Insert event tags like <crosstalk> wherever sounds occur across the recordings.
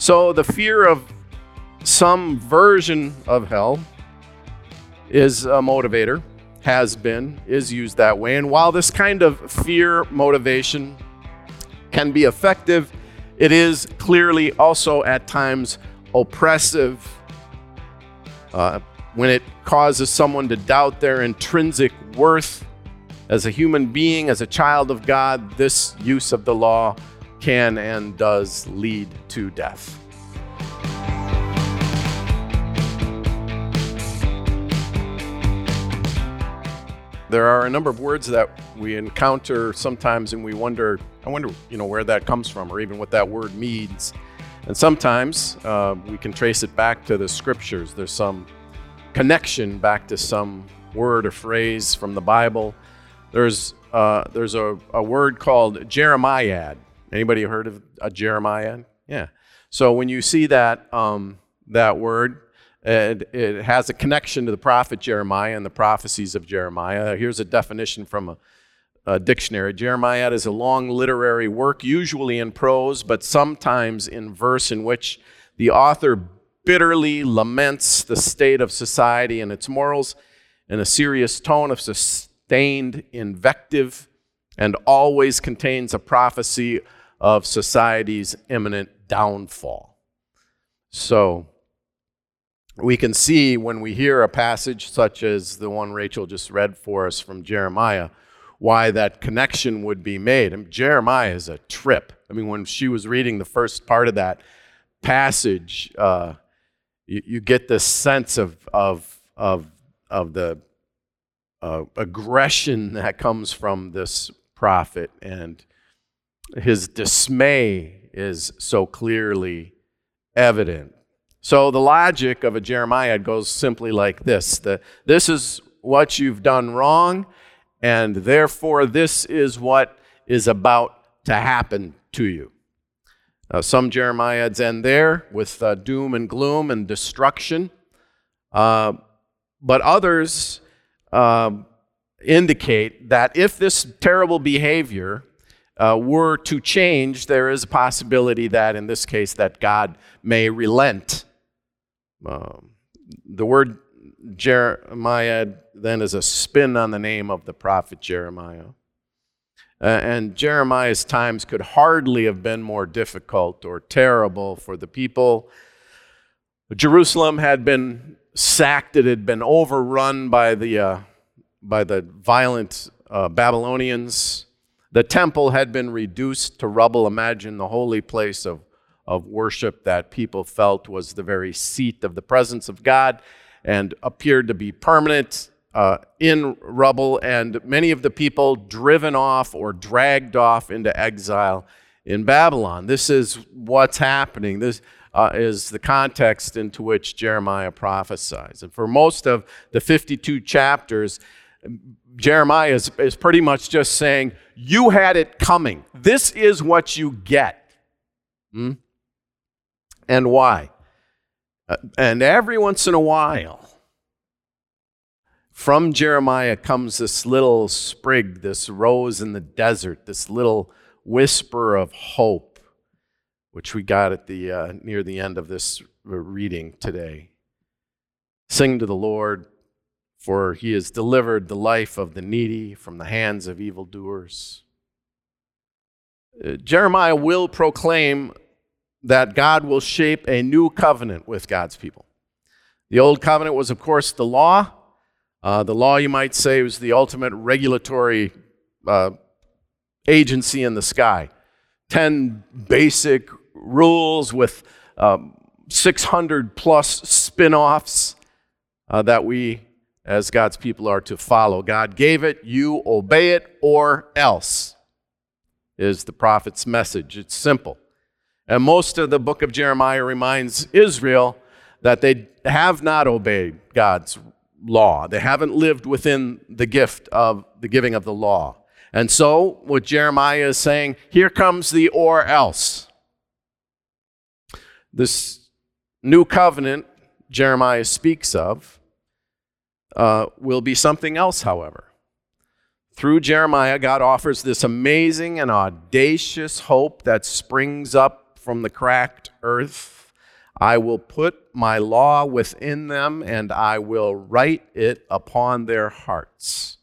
So the fear of some version of hell is a motivator, has been, is used that way. And while this kind of fear motivation can be effective, it is clearly also at times oppressive uh, when it causes someone to doubt their intrinsic worth as a human being, as a child of God, this use of the law can and does lead to death. There are a number of words that we encounter sometimes and we wonder, I wonder, you know, where that comes from or even what that word means. And sometimes uh, we can trace it back to the scriptures. There's some connection back to some word or phrase from the Bible. There's uh, there's a, a word called Jeremiad. Anybody heard of a Jeremiad? Yeah. So when you see that um, that word, it, it has a connection to the prophet Jeremiah and the prophecies of Jeremiah. Here's a definition from a, a dictionary. Jeremiad is a long literary work, usually in prose, but sometimes in verse, in which the author bitterly laments the state of society and its morals in a serious tone of sustained invective and always contains a prophecy of society's imminent downfall. So, we can see when we hear a passage such as the one Rachel just read for us from Jeremiah, why that connection would be made. And Jeremiah is a trip. I mean, when she was reading the first part of that passage, uh, you, you get this sense of, of, of, of the uh, aggression that comes from this prophet, and his dismay is so clearly evident. So the logic of a Jeremiad goes simply like this the, This is what you've done wrong, and therefore this is what is about to happen to you. Uh, some Jeremiads end there with uh, doom and gloom and destruction, uh, but others um, indicate that if this terrible behavior uh, were to change, there is a possibility that, in this case, that God may relent. Um, the word Jeremiad then is a spin on the name of the prophet Jeremiah. Uh, and Jeremiah's times could hardly have been more difficult or terrible for the people. Jerusalem had been sacked, it had been overrun by the, uh, by the violent uh, Babylonians. The temple had been reduced to rubble. Imagine the holy place of, of worship that people felt was the very seat of the presence of God and appeared to be permanent uh, in rubble, and many of the people driven off or dragged off into exile in Babylon. This is what's happening. This uh, is the context into which Jeremiah prophesies. And for most of the 52 chapters, Jeremiah is, is pretty much just saying, You had it coming. This is what you get. Hmm? And why? Uh, and every once in a while, from Jeremiah comes this little sprig, this rose in the desert, this little whisper of hope, which we got at the uh, near the end of this reading today. Sing to the Lord, for he has delivered the life of the needy from the hands of evildoers. Uh, Jeremiah will proclaim that God will shape a new covenant with God's people. The old covenant was, of course, the law uh, the law, you might say, was the ultimate regulatory uh, agency in the sky. 10 basic rules with um, 600 plus spin offs uh, that we, as God's people, are to follow. God gave it, you obey it, or else, is the prophet's message. It's simple. And most of the book of Jeremiah reminds Israel that they have not obeyed God's law. They haven't lived within the gift of the giving of the law. And so, what Jeremiah is saying, here comes the or else. This new covenant Jeremiah speaks of uh, will be something else, however. Through Jeremiah, God offers this amazing and audacious hope that springs up from the cracked earth. I will put my law within them, and I will write it upon their hearts.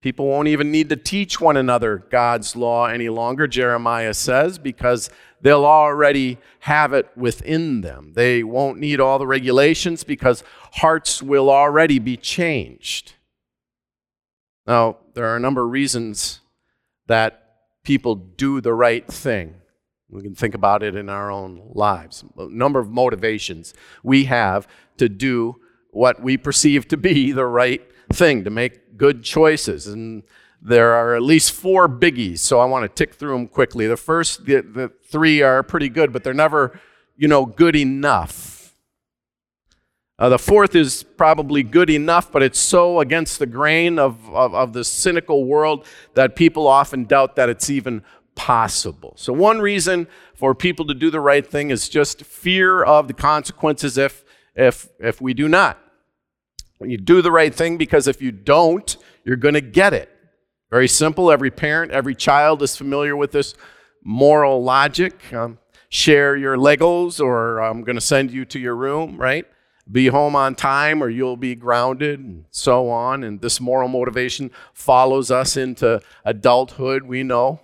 People won't even need to teach one another God's law any longer, Jeremiah says, because they'll already have it within them. They won't need all the regulations because hearts will already be changed. Now, there are a number of reasons that people do the right thing. We can think about it in our own lives. A number of motivations we have to do what we perceive to be the right thing, to make good choices. And there are at least four biggies, so I want to tick through them quickly. The first, the, the three are pretty good, but they're never, you know, good enough. Uh, the fourth is probably good enough, but it's so against the grain of, of, of the cynical world that people often doubt that it's even possible. So, one reason for people to do the right thing is just fear of the consequences if, if, if we do not. You do the right thing because if you don't, you're going to get it. Very simple. Every parent, every child is familiar with this moral logic. Um, share your Legos, or I'm going to send you to your room, right? Be home on time, or you'll be grounded, and so on. And this moral motivation follows us into adulthood, we know.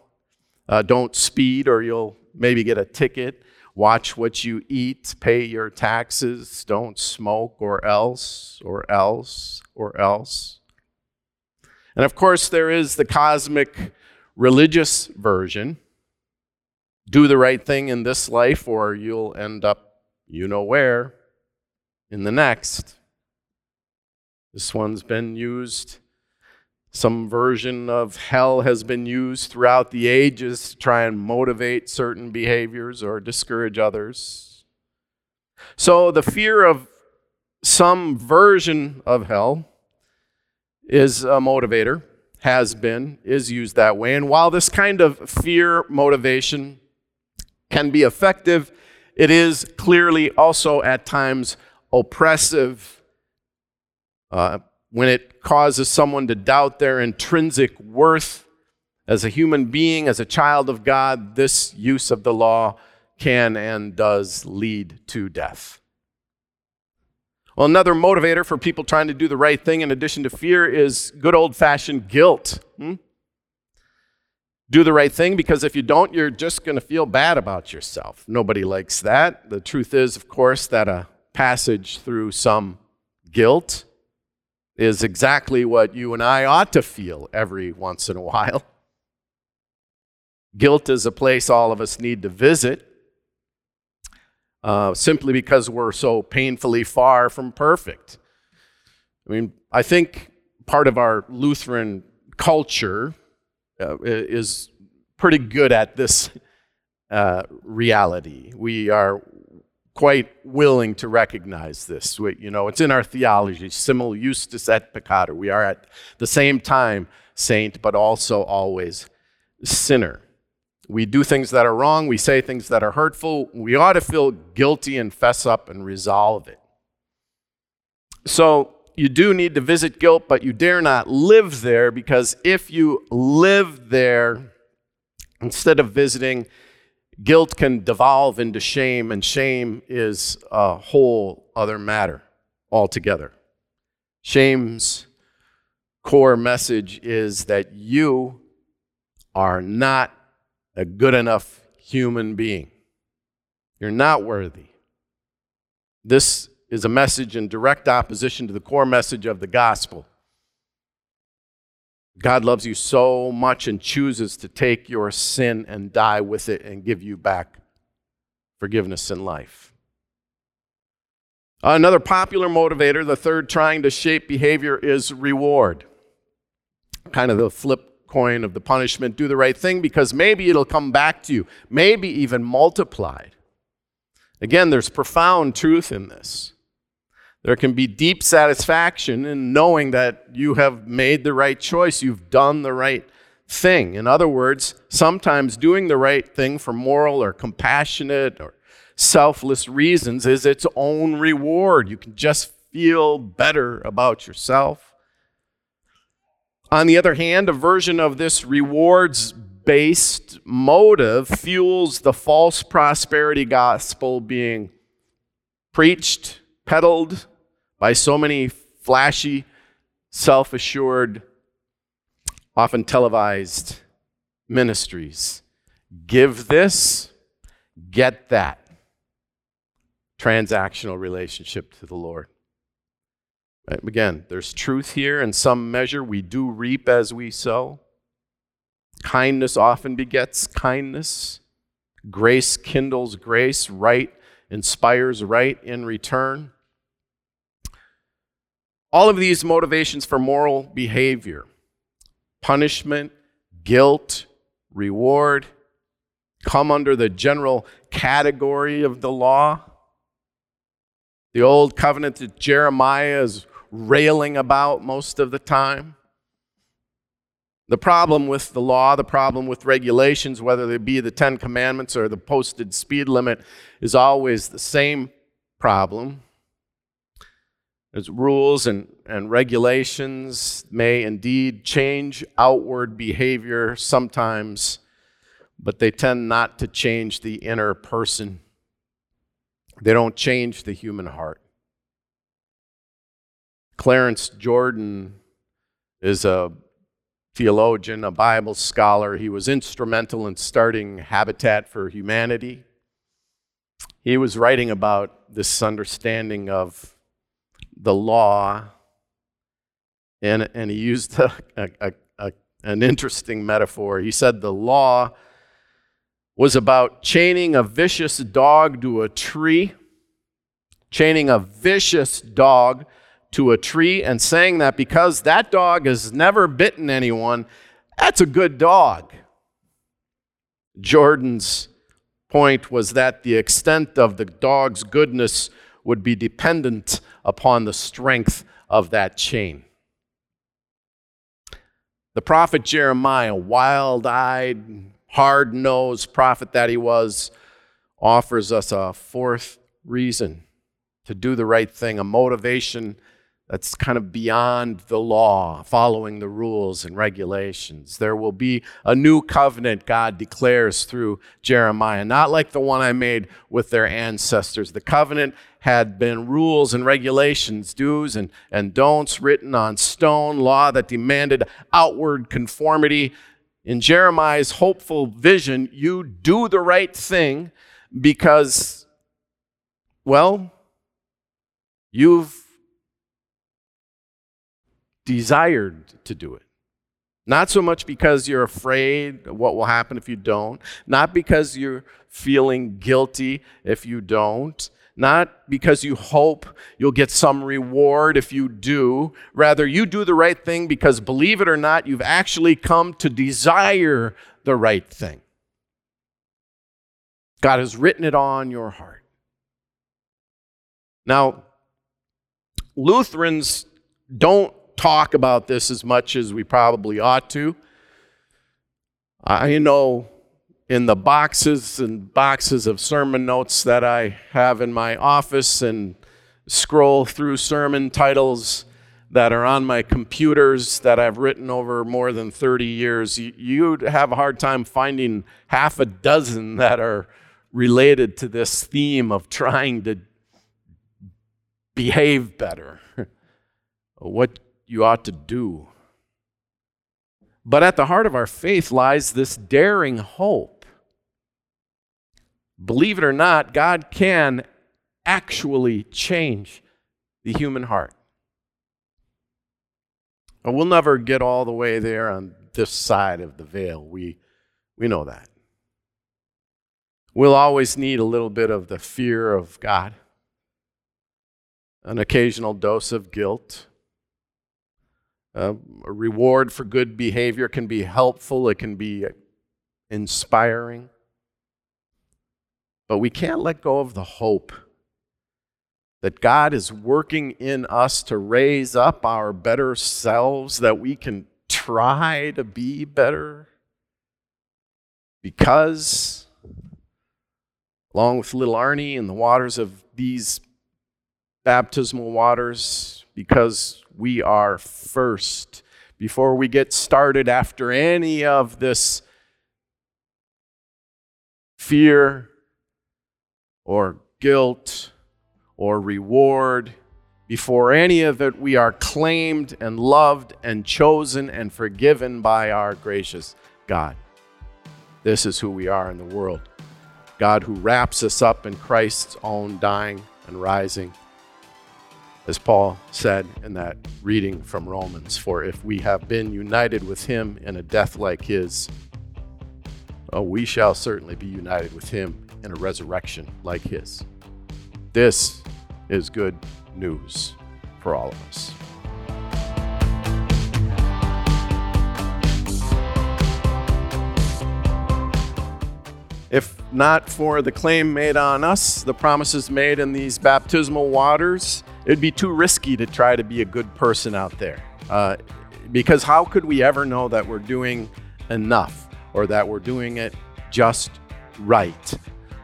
Uh, don't speed, or you'll maybe get a ticket. Watch what you eat, pay your taxes, don't smoke, or else, or else, or else. And of course, there is the cosmic religious version do the right thing in this life, or you'll end up, you know where, in the next. This one's been used. Some version of hell has been used throughout the ages to try and motivate certain behaviors or discourage others. So, the fear of some version of hell is a motivator, has been, is used that way. And while this kind of fear motivation can be effective, it is clearly also at times oppressive uh, when it causes someone to doubt their intrinsic worth as a human being, as a child of God. This use of the law can and does lead to death. Well, another motivator for people trying to do the right thing, in addition to fear, is good old fashioned guilt. Hmm? Do the right thing because if you don't, you're just going to feel bad about yourself. Nobody likes that. The truth is, of course, that a passage through some guilt is exactly what you and I ought to feel every once in a while. Guilt is a place all of us need to visit uh, simply because we're so painfully far from perfect. I mean, I think part of our Lutheran culture uh, is pretty good at this uh, reality. We are quite willing to recognize this. We, you know, it's in our theology, simul justus et peccator. We are at the same time saint, but also always sinner. We do things that are wrong, we say things that are hurtful. We ought to feel guilty and fess up and resolve it. So, you do need to visit guilt, but you dare not live there because if you live there, instead of visiting, guilt can devolve into shame, and shame is a whole other matter altogether. Shame's core message is that you are not a good enough human being. You're not worthy. This is a message in direct opposition to the core message of the gospel. God loves you so much and chooses to take your sin and die with it and give you back forgiveness and life. Another popular motivator, the third trying to shape behavior, is reward. Kind of the flip coin of the punishment, do the right thing because maybe it'll come back to you, maybe even multiplied. Again, there's profound truth in this. There can be deep satisfaction in knowing that you have made the right choice, you've done the right thing. In other words, sometimes doing the right thing for moral or compassionate or selfless reasons is its own reward. You can just feel better about yourself. On the other hand, a version of this rewards based motive fuels the false prosperity gospel being preached, peddled by so many flashy, self assured, often televised ministries. Give this, get that. Transactional relationship to the Lord. Right? Again, there's truth here in some measure. We do reap as we sow. Kindness often begets kindness. Grace kindles grace. Right inspires right in return. All of these motivations for moral behavior punishment, guilt, reward come under the general category of the law. The old covenant that Jeremiah is railing about most of the time. The problem with the law, the problem with regulations, whether they be the Ten Commandments or the posted speed limit, is always the same problem. As rules and, and regulations may indeed change outward behavior sometimes, but they tend not to change the inner person. They don't change the human heart. Clarence Jordan is a theologian, a Bible scholar. He was instrumental in starting Habitat for Humanity. He was writing about this understanding of the law, and, and he used a, a, a, an interesting metaphor. He said the law was about chaining a vicious dog to a tree, chaining a vicious dog to a tree and saying that because that dog has never bitten anyone, that's a good dog. Jordan's point was that the extent of the dog's goodness would be dependent upon the strength of that chain. The prophet Jeremiah, wild eyed, hard nosed prophet that he was, offers us a fourth reason to do the right thing, a motivation that's kind of beyond the law, following the rules and regulations. There will be a new covenant, God declares through Jeremiah, not like the one I made with their ancestors. The covenant had been rules and regulations, do's and, and don'ts written on stone, law that demanded outward conformity. In Jeremiah's hopeful vision, you do the right thing because, well, you've desired to do it. Not so much because you're afraid of what will happen if you don't, not because you're feeling guilty if you don't, not because you hope you'll get some reward if you do. Rather, you do the right thing because, believe it or not, you've actually come to desire the right thing. God has written it on your heart. Now, Lutherans don't talk about this as much as we probably ought to. I know in the boxes and boxes of sermon notes that I have in my office and scroll through sermon titles that are on my computers that I've written over more than 30 years, you'd have a hard time finding half a dozen that are related to this theme of trying to behave better. <laughs> what you ought to do. But at the heart of our faith lies this daring hope. Believe it or not, God can actually change the human heart. But we'll never get all the way there on this side of the veil. We, we know that. We'll always need a little bit of the fear of God, an occasional dose of guilt, uh, a reward for good behavior can be helpful, it can be inspiring. But we can't let go of the hope that God is working in us to raise up our better selves, that we can try to be better. Because, along with little Arnie in the waters of these baptismal waters, because we are first. Before we get started after any of this fear or guilt or reward. Before any of it, we are claimed and loved and chosen and forgiven by our gracious God. This is who we are in the world. God who wraps us up in Christ's own dying and rising. As Paul said in that reading from Romans, for if we have been united with him in a death like his, oh, we shall certainly be united with him in a resurrection like his. This is good news for all of us. If not for the claim made on us, the promises made in these baptismal waters, it'd be too risky to try to be a good person out there. Uh, because how could we ever know that we're doing enough or that we're doing it just right?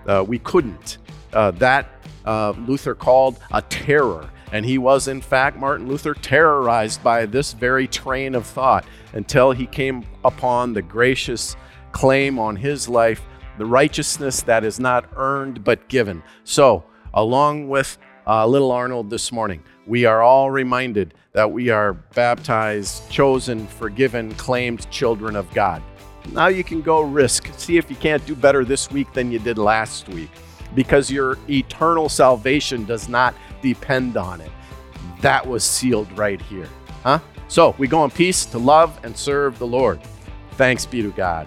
Uh, we couldn't. Uh, that uh, Luther called a terror. And he was, in fact, Martin Luther, terrorized by this very train of thought until he came upon the gracious claim on his life the righteousness that is not earned but given. So, along with uh, little Arnold this morning, we are all reminded that we are baptized, chosen, forgiven, claimed children of God. Now you can go risk. See if you can't do better this week than you did last week because your eternal salvation does not depend on it. That was sealed right here. Huh? So we go in peace to love and serve the Lord. Thanks be to God.